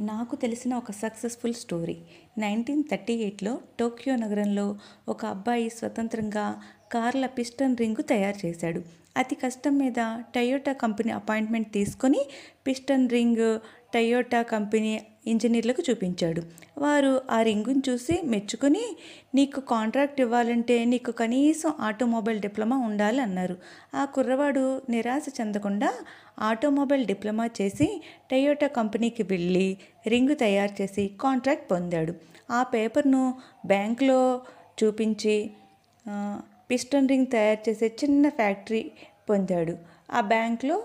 నాకు తెలిసిన ఒక సక్సెస్ఫుల్ స్టోరీ. నైన్టీన్ థర్టీ ఎయిట్లో టోక్యో నగరంలో ఒక అబ్బాయి స్వతంత్రంగా కార్ల పిస్టన్ రింగు తయారు చేశాడు. అతి కష్టం మీద టయోటా కంపెనీ అపాయింట్మెంట్ తీసుకొని పిస్టన్ రింగ్ టయోటా కంపెనీ ఇంజనీర్లకు చూపించాడు. వారు ఆ రింగుని చూసి మెచ్చుకొని నీకు కాంట్రాక్ట్ ఇవ్వాలంటే నీకు కనీసం ఆటోమొబైల్ డిప్లొమా ఉండాలి అన్నారు. ఆ కుర్రవాడు నిరాశ చెందకుండా ఆటోమొబైల్ డిప్లొమా చేసి టయోటా కంపెనీకి వెళ్ళి రింగు తయారు చేసి కాంట్రాక్ట్ పొందాడు. ఆ పేపర్ను బ్యాంకులో చూపించి పిస్టన్ రింగ్ తయారు చేసే చిన్న ఫ్యాక్టరీ పొందాడు. ఆ బ్యాంక్లో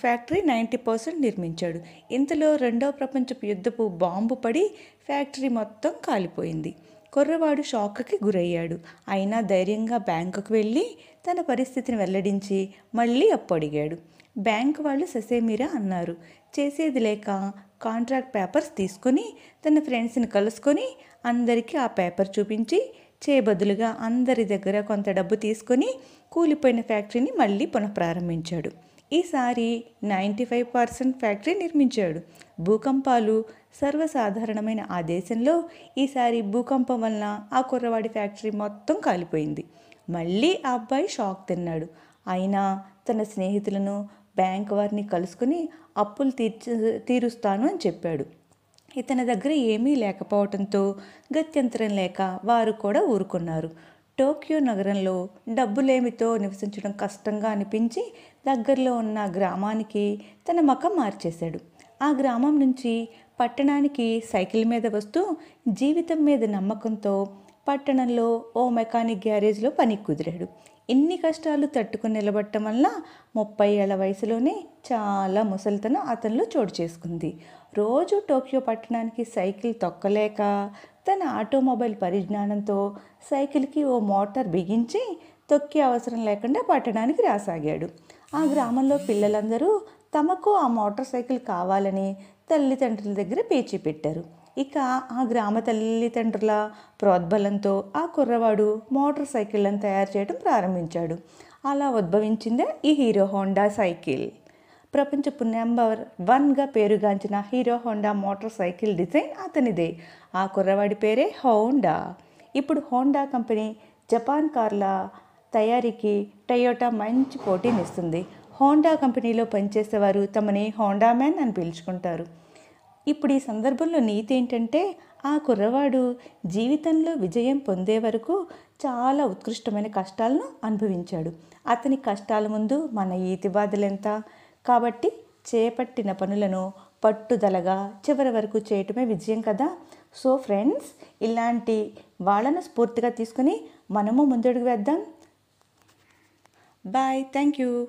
ఫ్యాక్టరీ నైంటీ పర్సెంట్ నిర్మించాడు. ఇంతలో రెండవ ప్రపంచపు యుద్ధపు బాంబు పడి ఫ్యాక్టరీ మొత్తం కాలిపోయింది. కుర్రవాడు షాక్కి గురయ్యాడు. అయినా ధైర్యంగా బ్యాంకుకు వెళ్ళి తన పరిస్థితిని వెల్లడించి మళ్ళీ అప్పడిగాడు బ్యాంక్ వాళ్ళు ససేమిరా అన్నారు. చేసేది లేక కాంట్రాక్ట్ పేపర్స్ తీసుకొని తన ఫ్రెండ్స్ని కలుసుకొని అందరికీ ఆ పేపర్ చూపించి చేయబదులుగా అందరి దగ్గర కొంత డబ్బు తీసుకొని కూలిపోయిన ఫ్యాక్టరీని మళ్ళీ పునఃప్రారంభించాడు. ఈసారి నైంటీ ఫైవ్ పర్సెంట్ ఫ్యాక్టరీ నిర్మించాడు. భూకంపాలు సర్వసాధారణమైన ఆ దేశంలో ఈసారి భూకంపం వలన ఆ కుర్రవాడి ఫ్యాక్టరీ మొత్తం కాలిపోయింది. మళ్ళీ ఆ అబ్బాయి షాక్ తిన్నాడు. అయినా తన స్నేహితులను బ్యాంక్ వారిని కలుసుకుని అప్పులు తీర్చ తీరుస్తాను అని చెప్పాడు. ఇతని దగ్గర ఏమీ లేకపోవడంతో గత్యంతరం లేక వారు కూడా ఊరుకున్నారు. టోక్యో నగరంలో డబ్బులేమితో నివసించడం కష్టంగా అనిపించి దగ్గరలో ఉన్న గ్రామానికి తన మకం మార్చేశాడు. ఆ గ్రామం నుంచి పట్టణానికి సైకిల్ మీద వస్తూ జీవితం మీద నమ్మకంతో పట్టణంలో ఓ మెకానిక్ గ్యారేజ్లో పని కుదిరాడు. ఇన్ని కష్టాలు తట్టుకుని నిలబడటం వల్ల ముప్పై ఏళ్ళ వయసులోనే చాలా ముసలితనం అతనిలో చోటు చేసుకుంది. రోజు టోక్యో పట్టణానికి సైకిల్ తొక్కలేక తన ఆటోమొబైల్ పరిజ్ఞానంతో సైకిల్కి ఓ మోటార్ బిగించి తొక్కే అవసరం లేకుండా పట్టణానికి రాసాగాడు. ఆ గ్రామంలో పిల్లలందరూ తమకు ఆ మోటార్ సైకిల్ కావాలని తల్లిదండ్రుల దగ్గర పేచీ పెట్టారు. ఇక ఆ గ్రామ తల్లిదండ్రుల ప్రోద్బలంతో ఆ కుర్రవాడు మోటార్ సైకిళ్ళను తయారు చేయడం ప్రారంభించాడు. అలా ఉద్భవించిందే ఈ హీరో హోండా సైకిల్. ప్రపంచపు నెంబర్ వన్గా పేరుగాంచిన Hero Honda motor cycle design అతనిదే. ఆ కుర్రవాడి పేరే హోండా. ఇప్పుడు హోండా కంపెనీ జపాన్ కార్ల తయారీకి టయోటా మంచి పోటీనిస్తుంది. హోండా కంపెనీలో పనిచేసేవారు తమని హోండా మ్యాన్ అని పిలుచుకుంటారు. ఇప్పుడు ఈ సందర్భంలో నీతి ఏంటంటే ఆ కుర్రవాడు జీవితంలో విజయం పొందే వరకు చాలా ఉత్కృష్టమైన కష్టాలను అనుభవించాడు. అతని కష్టాల ముందు మన ఈతి బాధలెంత? కాబట్టి చేపట్టిన పనులను పట్టుదలగా చివరి వరకు చేయటమే విజయం కదా? సో ఫ్రెండ్స్ ఇలాంటి వాళ్ళను స్ఫూర్తిగా తీసుకుని మనము ముందడుగు వేద్దాం. బాయ్. Thank you